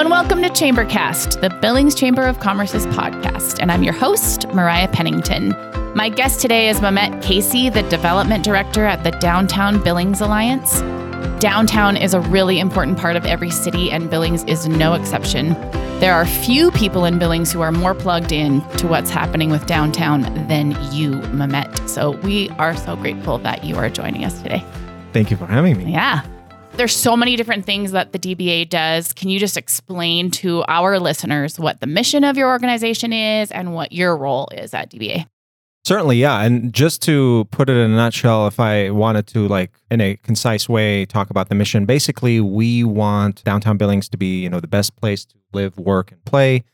and welcome to Chambercast, the Billings Chamber of Commerce's podcast. And I'm your host, Mariah Pennington. My guest today is Mehmet Casey, the Development Director at the Downtown Billings Alliance. Downtown is a really important part of every city, and Billings is no exception. There are few people in Billings who are more plugged in to what's happening with downtown than you, Mehmet. So we are so grateful that you are joining us today. Thank you for having me. Yeah. There's so many different things that the DBA does. Can you just explain to our listeners what the mission of your organization is and what your role is at DBA? Certainly, yeah. And just to put it in a nutshell, if I wanted to, like, in a concise way, talk about the mission, basically, we want downtown Billings to be, you know, the best place to live, work, and play.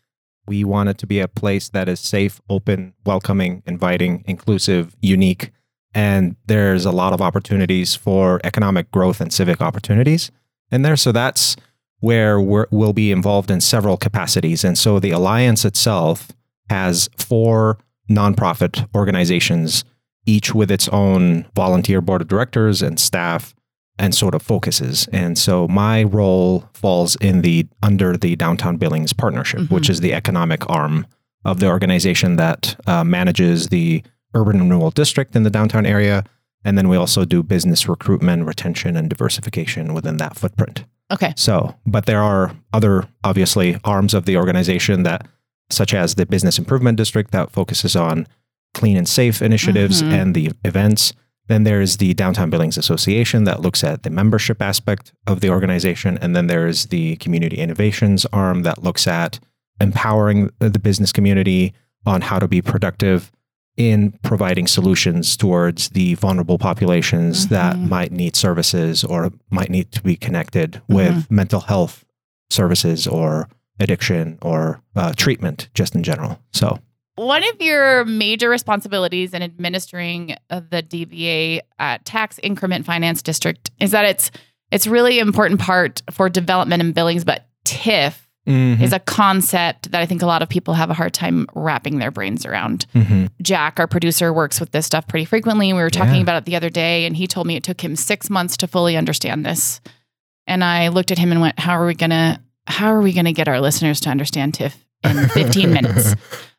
We want it to be a place that is safe, open, welcoming, inviting, inclusive, unique, and there's a lot of opportunities for economic growth and civic opportunities in there. So that's where we will be involved in several capacities. And so the alliance itself has four nonprofit organizations, each with its own volunteer board of directors and staff and sort of focuses. And so my role falls in the under the Downtown Billings Partnership, mm-hmm. which is the economic arm of the organization that uh, manages the urban renewal district in the downtown area. And then we also do business recruitment, retention, and diversification within that footprint. Okay. So, but there are other, obviously, arms of the organization that, such as the business improvement district that focuses on clean and safe initiatives mm-hmm. and the events. Then there's the Downtown Billings Association that looks at the membership aspect of the organization. And then there's the community innovations arm that looks at empowering the business community on how to be productive in providing solutions towards the vulnerable populations mm-hmm. that might need services or might need to be connected mm-hmm. with mental health services or addiction or uh, treatment just in general. So, one of your major responsibilities in administering uh, the DBA uh, tax increment finance district is that it's it's really important part for development and billings, but TIF mm-hmm. is a concept that I think a lot of people have a hard time wrapping their brains around. Mm-hmm. Jack, our producer, works with this stuff pretty frequently. And we were talking yeah. about it the other day, and he told me it took him six months to fully understand this. And I looked at him and went, "How are we gonna? How are we gonna get our listeners to understand TIF in 15 minutes?"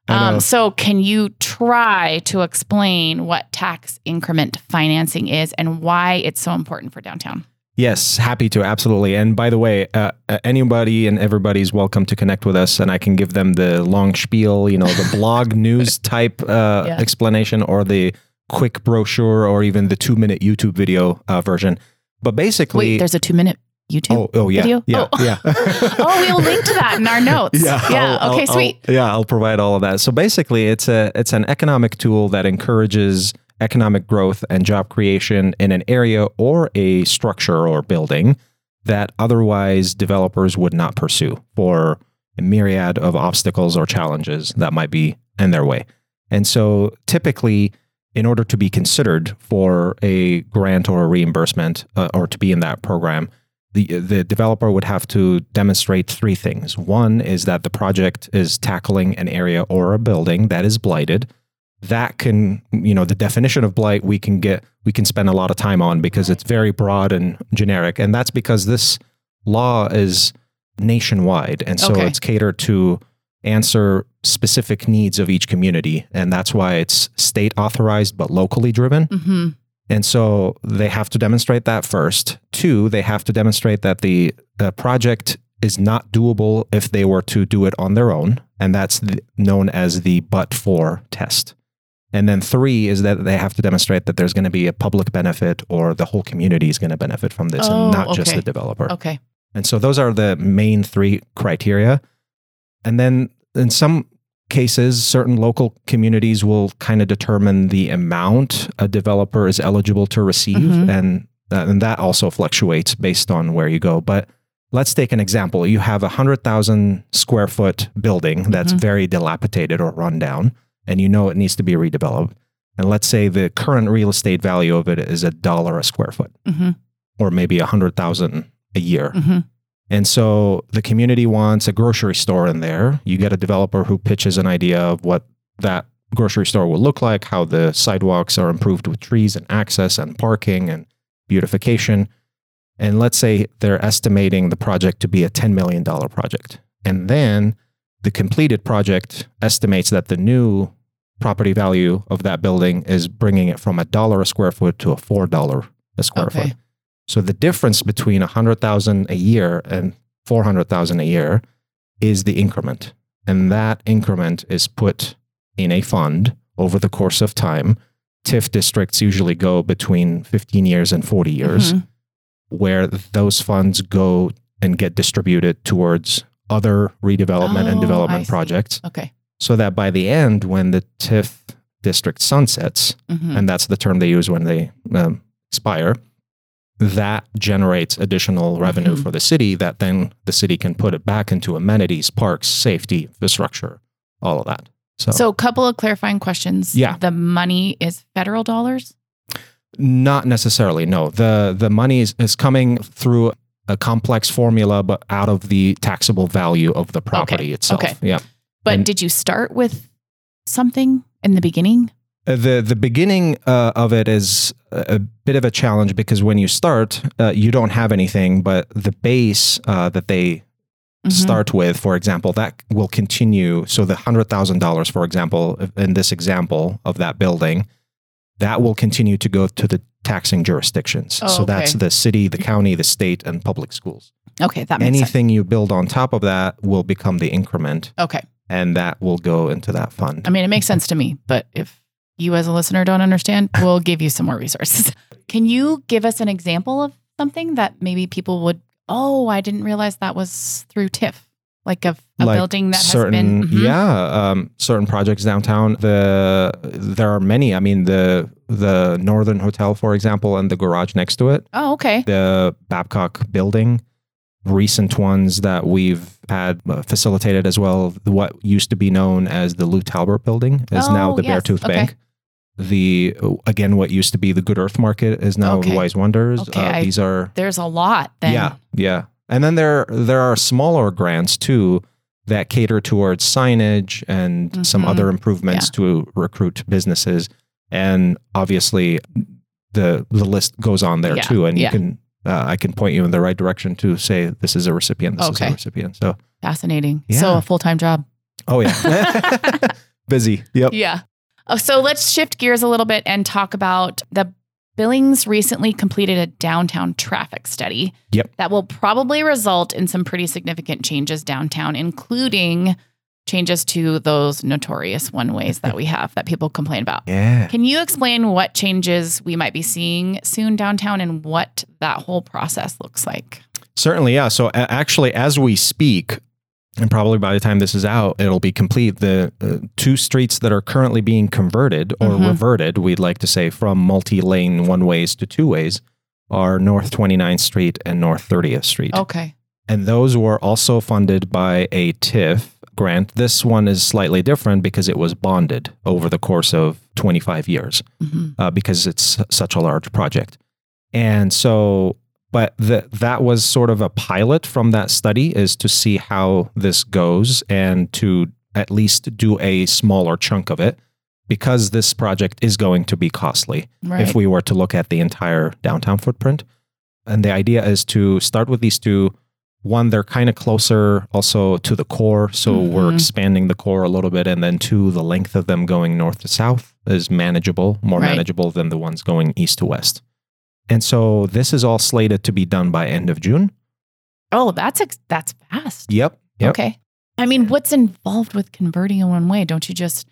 Um, so, can you try to explain what tax increment financing is and why it's so important for downtown? Yes, happy to. Absolutely. And by the way, uh, uh, anybody and everybody's welcome to connect with us, and I can give them the long spiel, you know, the blog news type uh, yeah. explanation or the quick brochure or even the two minute YouTube video uh, version. But basically, Wait, there's a two minute YouTube oh, oh yeah, video? Yeah, oh. yeah. oh, we will link to that in our notes. Yeah, yeah. I'll, okay, I'll, sweet. I'll, yeah, I'll provide all of that. So basically, it's a it's an economic tool that encourages economic growth and job creation in an area or a structure or building that otherwise developers would not pursue for a myriad of obstacles or challenges that might be in their way. And so typically, in order to be considered for a grant or a reimbursement uh, or to be in that program, the, the developer would have to demonstrate three things. One is that the project is tackling an area or a building that is blighted that can you know the definition of blight we can get we can spend a lot of time on because it's very broad and generic. And that's because this law is nationwide. And so okay. it's catered to answer specific needs of each community. And that's why it's state authorized but locally driven. Mm-hmm. and so they have to demonstrate that first. Two they have to demonstrate that the, the project is not doable if they were to do it on their own. And that's the, known as the but for test and then three is that they have to demonstrate that there's going to be a public benefit or the whole community is going to benefit from this oh, and not okay. just the developer. Okay. And so those are the main three criteria. And then in some cases, certain local communities will kind of determine the amount a developer is eligible to receive. Mm-hmm. And, uh, and that also fluctuates based on where you go. But let's take an example. You have a 100,000 square foot building that's mm-hmm. very dilapidated or run down and you know it needs to be redeveloped, and let's say the current real estate value of it is a dollar a square foot, mm-hmm. or maybe a hundred thousand a year. Mm-hmm. And so the community wants a grocery store in there. You get a developer who pitches an idea of what that grocery store will look like, how the sidewalks are improved with trees and access and parking and beautification. And let's say they're estimating the project to be a $10 million project. And then the completed project estimates that the new property value of that building is bringing it from a dollar a square foot to a $4 a square Okay. foot. So the difference between a 100,000 a year and 400,000 a year is the increment. And that increment is put in a fund over the course of time. TIF districts usually go between 15 years and 40 years, Mhm. where those funds go and get distributed towards other redevelopment and Oh, I development projects. Okay. So that by the end, when the TIF district sunsets, Mhm. and that's the term they use when they um, expire, that generates additional revenue Mhm. for the city that then the city can put it back into amenities, parks, safety, infrastructure, all of that. So, So, a couple of clarifying questions. Yeah. The money is federal dollars? not necessarily, no. The the money is, is coming through a complex formula, but out of the taxable value of the property itself. okay. Yeah. But And- did you start with something in the beginning? Uh, The the beginning uh, of it is a bit of a challenge because when you start, uh, you don't have anything, but the base uh, that they Mhm. start with, for example, that will continue. So the hundred thousand dollars, for example, in this example of that building, that will continue to go to the taxing jurisdictions. Oh, so that's the city, the county, the state, and public schools. Okay, that makes sense. Anything you build on top of that will become the increment, Okay. And that will go into that fund. I mean, it makes sense to me, but if you as a listener don't understand, we'll give you some more resources. Can you give us an example of something that maybe people would, oh, I didn't realize that was through TIF, like a, a Like building that certain, has been. Mhm. yeah, um, certain projects downtown. The there are many. I mean, the the Northern Hotel, for example, and the garage next to it. Oh, okay. the Babcock building. Recent ones that we've had uh, facilitated as well. What used to be known as the Lou Taubert building is now Oh, the yes. Beartooth Okay. Bank. The again, what used to be the Good Earth Market is now Okay. Wise Wonders. Okay, Uh, I- these are There's a lot then. yeah, yeah, and then there there are smaller grants too that cater towards signage and some Mhm. other improvements to recruit businesses, and obviously the the list goes on there Yeah, too, and yeah. you can uh, I can point you in the right direction to say this is a recipient, this is a recipient. So Fascinating. So a full time job. oh yeah, busy. Yep. Yeah. Oh, so let's shift gears a little bit and talk about the Billings recently completed a downtown traffic study. Yep. That will probably result in some pretty significant changes downtown, including changes to those notorious one ways that we have that people complain about. Yeah. Can you explain what changes we might be seeing soon downtown and what that whole process looks like? Certainly, yeah. So a- actually, as we speak, and probably by the time this is out, it'll be complete. The uh, two streets that are currently being converted or Mhm. reverted, we'd like to say, from multi-lane one ways to two ways, are North 29th Street and North 30th Street. Okay. And those were also funded by a TIF grant. This one is slightly different because it was bonded over the course of 25 years Mhm. uh, because it's such a large project. And so, but the, that was sort of a pilot from that study is to see how this goes and to at least do a smaller chunk of it because this project is going to be costly Right. if we were to look at the entire downtown footprint. And the idea is to start with these two. One, they're kind of closer also to the core. So we're Mhm. expanding the core a little bit. And then two, the length of them going north to south is manageable, more Right. manageable than the ones going east to west. And so this is all slated to be done by end of June. oh, that's ex- that's fast. Yep. Yep. Okay. I mean, what's involved with converting a one way? Don't you just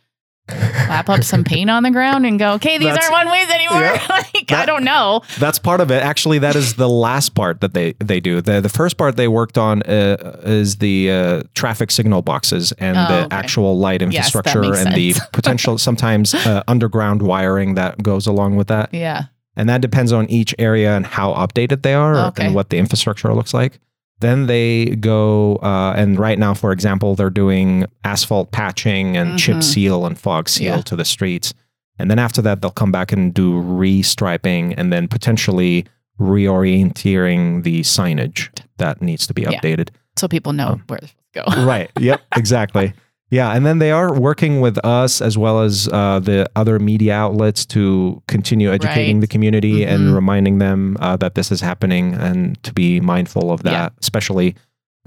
slap up some paint on the ground and go, okay, these That's- aren't one ways anymore? Yeah. like, I don't know. That's part of it. Actually, that is the last part that they they do. the The first part they worked on uh, is the uh, traffic signal boxes and Oh, the okay. actual light infrastructure makes and the potential sometimes uh, underground wiring that goes along with that. Yeah. And that depends on each area and how updated they are Okay. and what the infrastructure looks like. Then they go, uh, and right now, for example, they're doing asphalt patching and chip Mhm. seal and fog seal Yeah. to the streets. And then after that, they'll come back and do restriping and then potentially reorienting the signage that needs to be Yeah. updated. So people know Um, where to go. right. Yep. Exactly. Yeah, and then they are working with us as well as uh, the other media outlets to continue educating Right. the community Mhm. and reminding them uh, that this is happening and to be mindful of that, Yeah. especially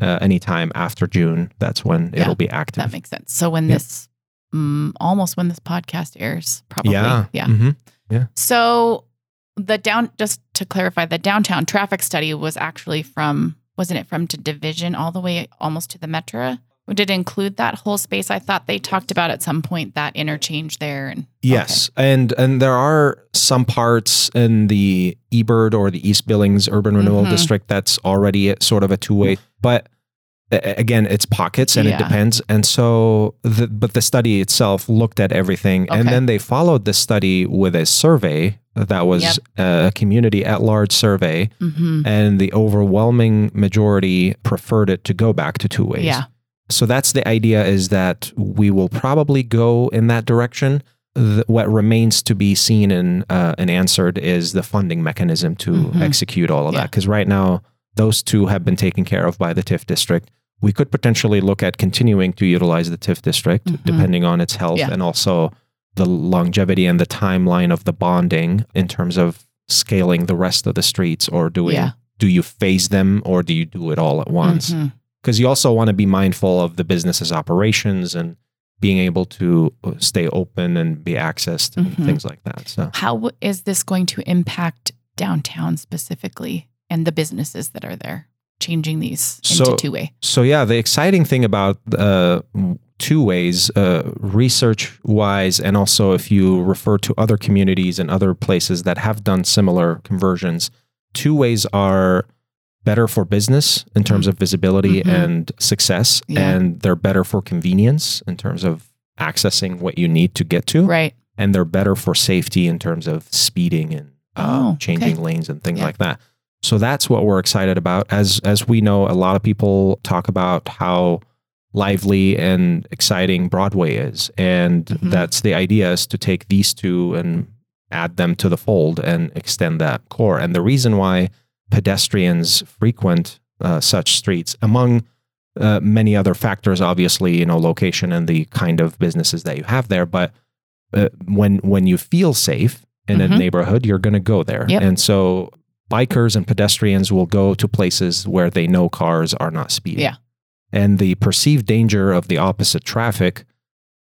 uh, anytime after June. That's when Yeah, it'll be active. That makes sense. So when Yep. this, mm, almost when this podcast airs, probably. yeah, Yeah. Mhm. So the down, just to clarify, the downtown traffic study was actually from, wasn't it from to Division all the way almost to the Metro? Did it include that whole space? I thought they talked about at some point that interchange there. And Yes, and and there are some parts in the EBURD or the East Billings Urban Renewal Mhm. District that's already sort of a two way, but again, it's pockets and it depends. And so, the, but the study itself looked at everything, and then they followed the study with a survey that was Yep. a community at large survey, hmm and the overwhelming majority preferred it to go back to two ways yeah, so that's the idea is that we will probably go in that direction the, what remains to be seen and uh, and answered is the funding mechanism to Mhm. execute all of Yeah. that because right now those two have been taken care of by the TIF district we could potentially look at continuing to utilize the TIF district Mhm. depending on its health Yeah. and also the longevity and the timeline of the bonding in terms of scaling the rest of the streets or doing Yeah. do you phase them or do you do it all at once Mhm. Because you also want to be mindful of the business's operations and being able to uh, stay open and be accessed and Mhm. things like that. So how is this going to impact downtown specifically and the businesses that are there? Changing these into two way. so yeah, the exciting thing about uh, two ways, uh, research wise, and also if you refer to other communities and other places that have done similar conversions, two ways are better for business in terms of visibility Mhm. and success, Yeah. and they're better for convenience in terms of accessing what you need to get to. Right. and they're better for safety in terms of speeding and uh, Oh, changing okay. lanes and things Yeah. like that. So that's what we're excited about. As as we know, a lot of people talk about how lively and exciting Broadway is, and Mhm. that's the idea is to take these two and add them to the fold and extend that core. And the reason why pedestrians frequent uh, such streets, among uh, many other factors, obviously, you know, location and the kind of businesses that you have there, but uh, when when you feel safe in a Mhm. neighborhood, you're going to go there. Yep. And so bikers and pedestrians will go to places where they know cars are not speeding. Yeah. And the perceived danger of the opposite traffic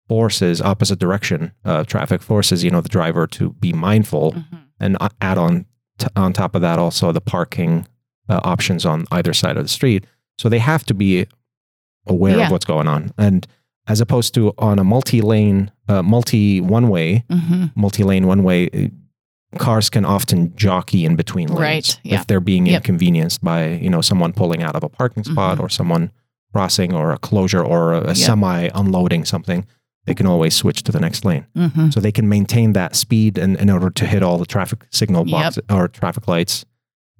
forces, opposite direction uh, traffic forces, you know, the driver to be mindful Mhm. and add on t- on top of that also the parking uh, options on either side of the street. So they have to be aware Yeah. of what's going on. And as opposed to on a multi-lane, uh, multi one-way, Mhm. multi-lane one-way, uh, cars can often jockey in between lanes Right, yeah. if they're being Yep. inconvenienced by you know someone pulling out of a parking spot Mhm. or someone crossing or a closure or a, a Yep. semi unloading something. They can always switch to the next lane Mhm. so they can maintain that speed in, in order to hit all the traffic signal Yep. box or traffic lights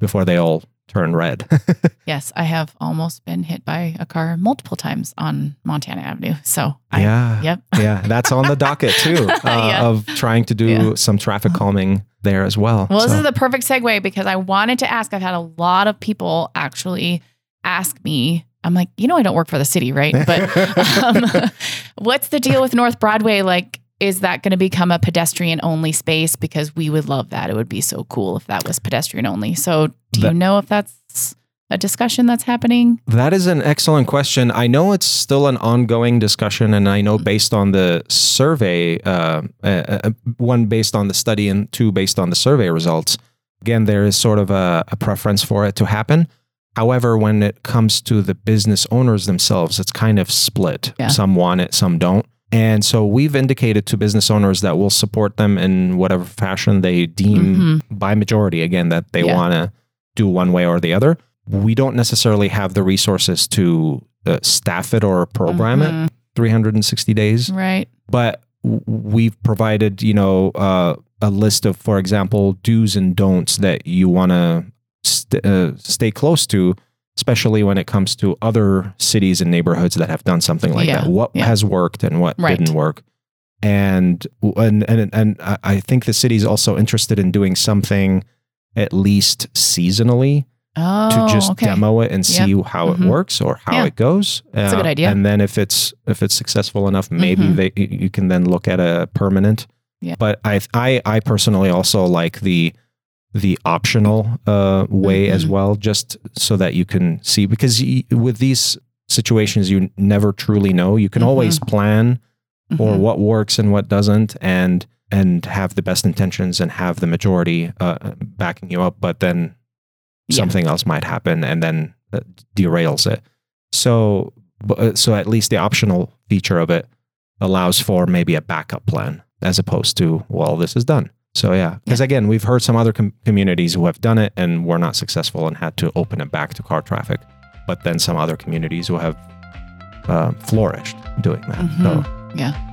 before they all turn red. Yes, I have almost been hit by a car multiple times on Montana Avenue. So I, yeah, yep. yeah, that's on the docket too uh, Yeah. of trying to do Yeah. some traffic calming there as well. Well, this is the perfect segue because I wanted to ask. I've had a lot of people actually ask me. I'm like, you know, I don't work for the city, right? But um, what's the deal with North Broadway? Like, is that going to become a pedestrian only space? Because we would love that. It would be so cool if that was pedestrian only. So, do you know if that's a discussion that's happening? That is an excellent question. I know it's still an ongoing discussion, and I know based on the survey, uh, uh, uh, one based on the study and two based on the survey results, again, there is sort of a, a preference for it to happen. However, when it comes to the business owners themselves, it's kind of split. Yeah. Some want it, some don't. And so we've indicated to business owners that we'll support them in whatever fashion they deem by majority, again, that they Yeah. want to do one way or the other. We don't necessarily have the resources to uh, staff it or program it Mhm. 360 days, Right. but w- we've provided, you know, uh, a list of, for example, do's and don'ts that you want to st- uh, stay close to, especially when it comes to other cities and neighborhoods that have done something like Yeah, that. What yeah. has worked and what Right. didn't work. And and and and I- think the city's also interested in doing something at least seasonally Oh, to just okay. demo it and Yep. see how Mhm. it works or how Yeah. it goes. That's a good Uh, idea. And then if it's if it's successful enough, maybe Mhm. they you you can then look at a permanent. Yeah. But I I I personally also like the the optional uh, way as Mhm. well, just so that you can see because with these situations you never truly know. You can Mhm. always plan for Mhm. what works and what doesn't, and and have the best intentions and have the majority uh, backing you up, but then Yeah. something else might happen and then uh, derails it. So, uh, so at least the optional feature of it allows for maybe a backup plan as opposed to well, this is done. So yeah, because again, we've heard some other com- communities who have done it and were not successful and had to open it back to car traffic, but then some other communities who have uh, flourished doing that. So. Yeah.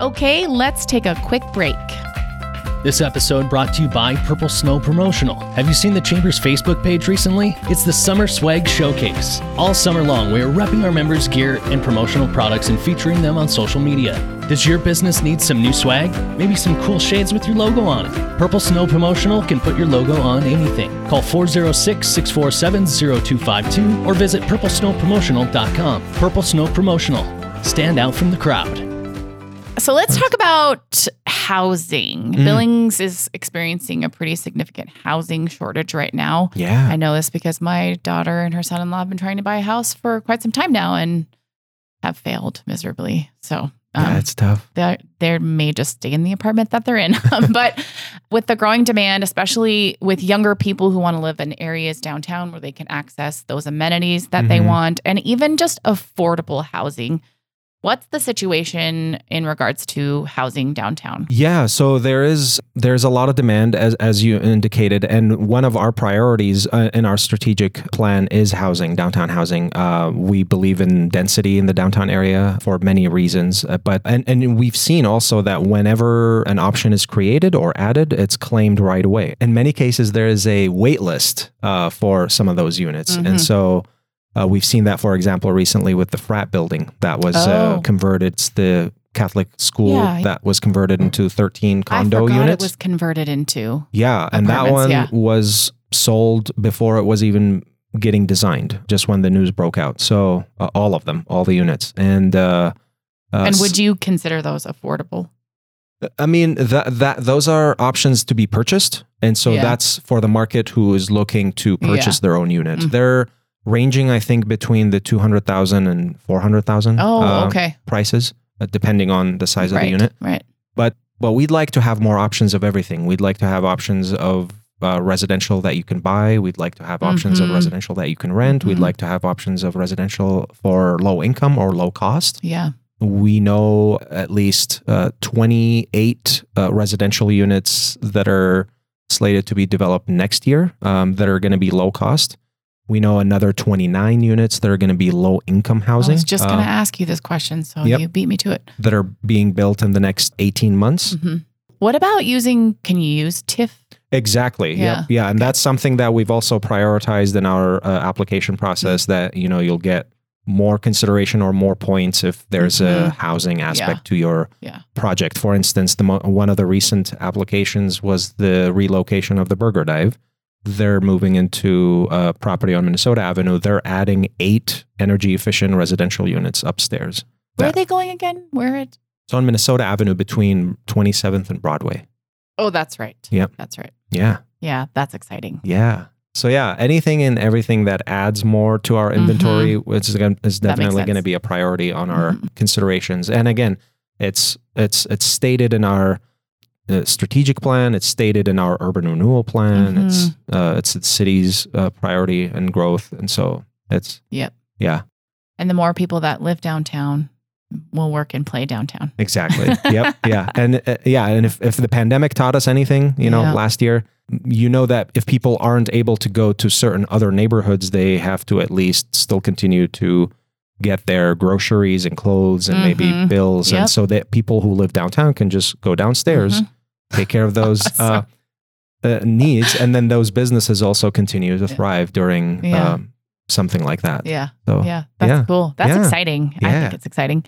Okay, let's take a quick break. This episode brought to you by Purple Snow Promotional. Have you seen the Chamber's Facebook page recently? It's the Summer Swag Showcase. All summer long, we are repping our members' gear and promotional products and featuring them on social media. Does your business need some new swag? Maybe some cool shades with your logo on it? Purple Snow Promotional can put your logo on anything. Call 406 647 0252 or visit purplesnowpromotional.com. Purple Snow Promotional. Stand out from the crowd. So let's talk about housing. Mm. Billings is experiencing a pretty significant housing shortage right now. Yeah. I know this because my daughter and her son-in-law have been trying to buy a house for quite some time now and have failed miserably. So um, yeah, it's tough. they they may just stay in the apartment that they're in. but with the growing demand, especially with younger people who want to live in areas downtown where they can access those amenities that they Mhm. want, and even just affordable housing. What's the situation in regards to housing downtown? Yeah, so there is there's a lot of demand as as you indicated, and one of our priorities uh, in our strategic plan is housing, downtown housing. Uh, we believe in density in the downtown area for many reasons, uh, but and and we've seen also that whenever an option is created or added, it's claimed right away. In many cases, there is a wait list uh, for some of those units, Mhm. and so. Uh, we've seen that, for example, recently with the frat building that was uh, Oh. converted. It's the Catholic school Yeah. that was converted into 13 condo units. it was converted into. yeah, and that one yeah. was sold before it was even getting designed, just when the news broke out. So uh, all of them, all the units, and uh, uh, and would you consider those affordable? I mean that that those are options to be purchased, and so Yeah. that's for the market who is looking to purchase their own unit. Mhm. They're ranging, I think, between the 200,000 and 400,000 Oh, uh, okay. prices, uh, depending on the size of the unit. Right. but but we'd like to have more options of everything. We'd like to have options of uh, residential that you can buy. We'd like to have options of Mhm. residential that you can rent. We'd Mhm. like to have options of residential for low income or low cost. Yeah. We know at least uh, 28 uh, residential units that are slated to be developed next year um, that are going to be low cost. We know another 29 units that are going to be low income housing I was just going uh, to ask you this question, so yep. you beat me to it. that are being built in the next 18 months. hmm What about using? Can you use TIF? Exactly. Yeah. Yep. Yeah, and that's something that we've also prioritized in our uh, application process. That you know you'll get more consideration or more points if there's a Mhm. housing aspect to your Yeah. project. For instance, the mo- one of the recent applications was the relocation of the Burger Dive. They're moving into a property on Minnesota Avenue. They're adding eight energy efficient residential units upstairs. Where are they going again? Where it? It's on Minnesota Avenue between 27th and Broadway. Oh, that's right. Yep. That's right. Yeah. Yeah, that's exciting. Yeah. So yeah, anything and everything that adds more to our inventory which is, is Mm-hmm. That definitely going to be a priority on our Mhm. considerations. And again, it's it's it's stated in our uh, strategic plan. It's stated in our urban renewal plan. It's Mm-hmm. uh, it's the city's uh, priority and growth. And so it's Yep. yeah, And the more people that live downtown will work and play downtown. exactly. yep. Yeah. And uh, yeah. And if, if the pandemic taught us anything, you know, Yeah. last year, you know that if people aren't able to go to certain other neighborhoods, they have to at least still continue to get their groceries and clothes and maybe Mhm. bills. Yep. And so that people who live downtown can just go downstairs, Mhm. Take care of those uh, uh, needs. And then those businesses also continue to thrive during Yeah. um, something like that. Yeah. So Yeah. That's yeah. cool. That's Yeah. exciting. I think it's exciting.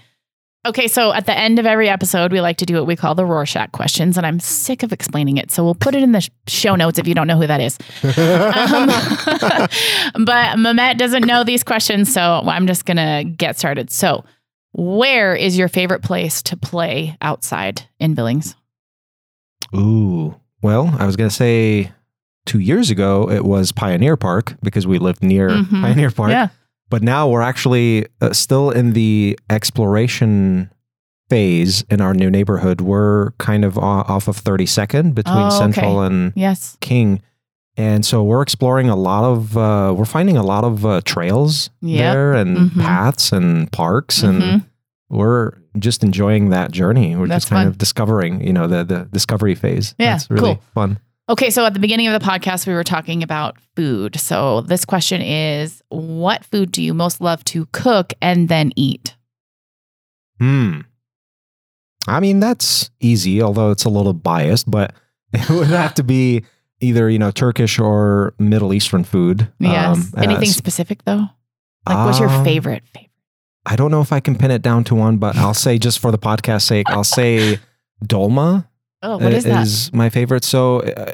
Okay, so at the end of every episode, we like to do what we call the Rorschach questions, and I'm sick of explaining it. So we'll put it in the show notes if you don't know who that is. Um, but Mehmet doesn't know these questions, so I'm just going to get started. So, where is your favorite place to play outside in Billings? Ooh. Well, I was going to say two years ago it was Pioneer Park because we lived near Mhm. Pioneer Park. Yeah. But now we're actually uh, still in the exploration phase in our new neighborhood. We're kind of off of 32nd between Oh, okay. Central and Yes. King. And so we're exploring a lot of, uh, we're finding a lot of uh, trails Yep. there and Mhm. paths and parks. And Mhm. we're just enjoying that journey. We're That's just kind fun. of discovering, you know, the, the discovery phase. Yeah, That's really cool. fun. Okay, so at the beginning of the podcast, we were talking about food. So this question is What food do you most love to cook and then eat? Hmm. I mean, that's easy, although it's a little biased, but it would have to be either, you know, Turkish or Middle Eastern food. Yes. Um, Anything specific though? Like, what's your Um, favorite? Favorite? I don't know if I can pin it down to one, but I'll say just for the podcast sake, I'll say dolma Oh, what is uh, that? is my favorite. So uh,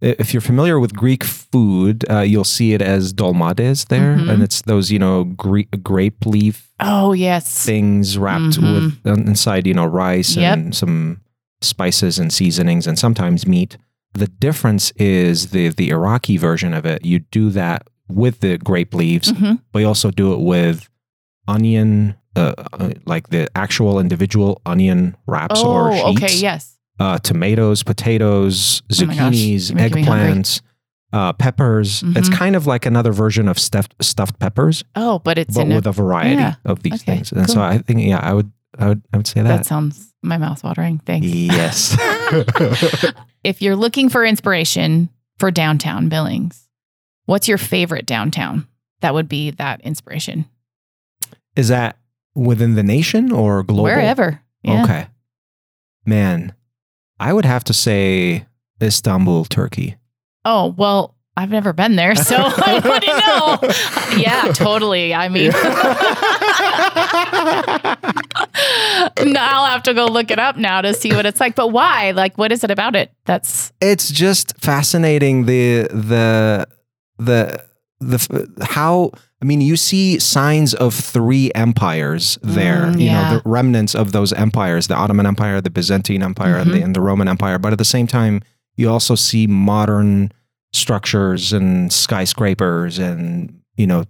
if you're familiar with Greek food, uh, you'll see it as dolmades there, Mhm. and it's those, you know, gre- grape leaf Oh, yes. things wrapped Mhm. with um, inside, you know, rice Yep. and some spices and seasonings and sometimes meat. The difference is the the Iraqi version of it. You do that with the grape leaves, Mhm. but you also do it with onion, uh, uh, like the actual individual onion wraps or Oh, sheets. okay. Yes. Uh, tomatoes, potatoes, Oh zucchinis, you're making me hungry. eggplants, uh, peppers. It's Mhm. kind of like another version of stuffed stuffed peppers Oh, but it's but in a, with a variety yeah. of these Okay, things. And so. I think, yeah, I would, I would, I would say that that. sounds my mouth watering. Thanks. yes. If you're looking for inspiration for downtown Billings, what's your favorite downtown? That would be that inspiration. Is that within the nation or global? Wherever. Yeah. Okay. Man, I would have to say Istanbul, Turkey. Oh, well, I've never been there, so I wouldn't know. Yeah, totally. I mean, no, I'll have to go look it up now to see what it's like. But why? Like, what is it about it? That's it's just fascinating the the the the how I mean you see signs of three empires there Mm, you yeah. know the remnants of those empires the Ottoman Empire the Byzantine Empire and, the, Mhm. and the Roman Empire but at the same time you also see modern structures and skyscrapers and you know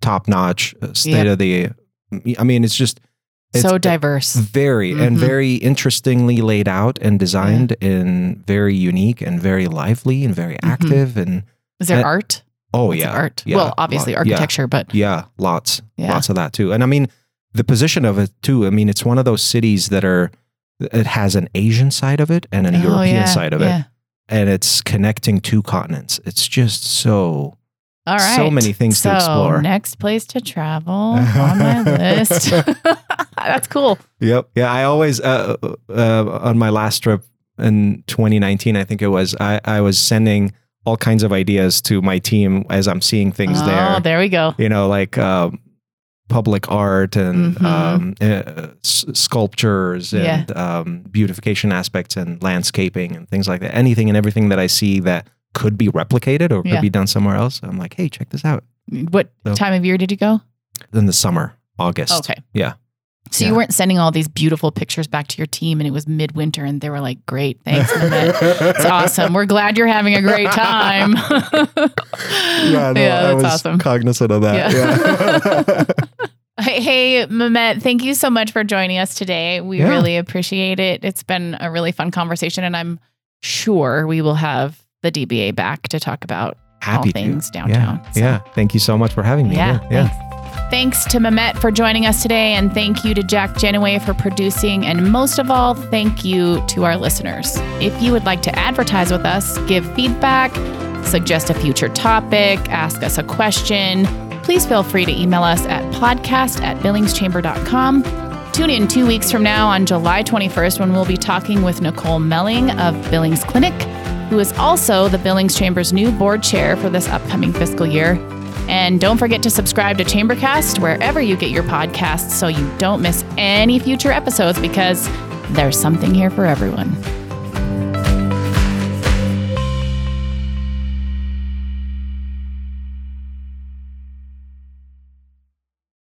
top notch state of the I mean it's just it's so diverse. very and Mhm. very interestingly laid out and designed and very unique and very lively and very Mhm. active and Is there uh, art? Oh Lots yeah art. yeah, well, obviously lot- yeah, architecture, but yeah lots Yeah. lots of that too and i mean the position of it too i mean it's one of those cities that are it has an asian side of it and an Oh, european yeah, side of yeah. it and it's connecting two continents it's just so All right. so many things so to explore Next place to travel on my list. That's cool. Yep. Yeah. I always, uh, uh, on my last trip in 2019, I think it was, I, I was sending all kinds of ideas to my team as I'm seeing things there. oh, there. there we go. You know, like um, public art and Mhm. um, uh, s- sculptures and um, beautification aspects and landscaping and things like that. Anything and everything that I see that could be replicated or could Yeah. be done somewhere else. I'm like, hey, check this out. What So- time of year did you go? In the summer, August. Okay. Yeah. So Yeah. you weren't sending all these beautiful pictures back to your team and it was midwinter and they were like, great, thanks. It's awesome. We're glad you're having a great time. Yeah, no, I that's was awesome. cognizant of that. Yeah. Yeah. Hey, Mehmet, thank you so much for joining us today. We Yeah. really appreciate it. It's been a really fun conversation, and I'm sure we will have the DBA back to talk about Happy to. things downtown, Yeah. so. yeah. Thank you so much for having me. Yeah, Yeah. Thanks. To Mehmet for joining us today, and thank you to Jack Genoway for producing. And most of all, thank you to our listeners. If you would like to advertise with us, give feedback, suggest a future topic, ask us a question, please feel free to email us at podcast at billingschamber.com. Tune in two weeks from now on July 21st when we'll be talking with Nicole Melling of Billings Clinic, who is also the Billings Chamber's new board chair for this upcoming fiscal year. And don't forget to subscribe to Chambercast wherever you get your podcasts so you don't miss any future episodes because there's something here for everyone.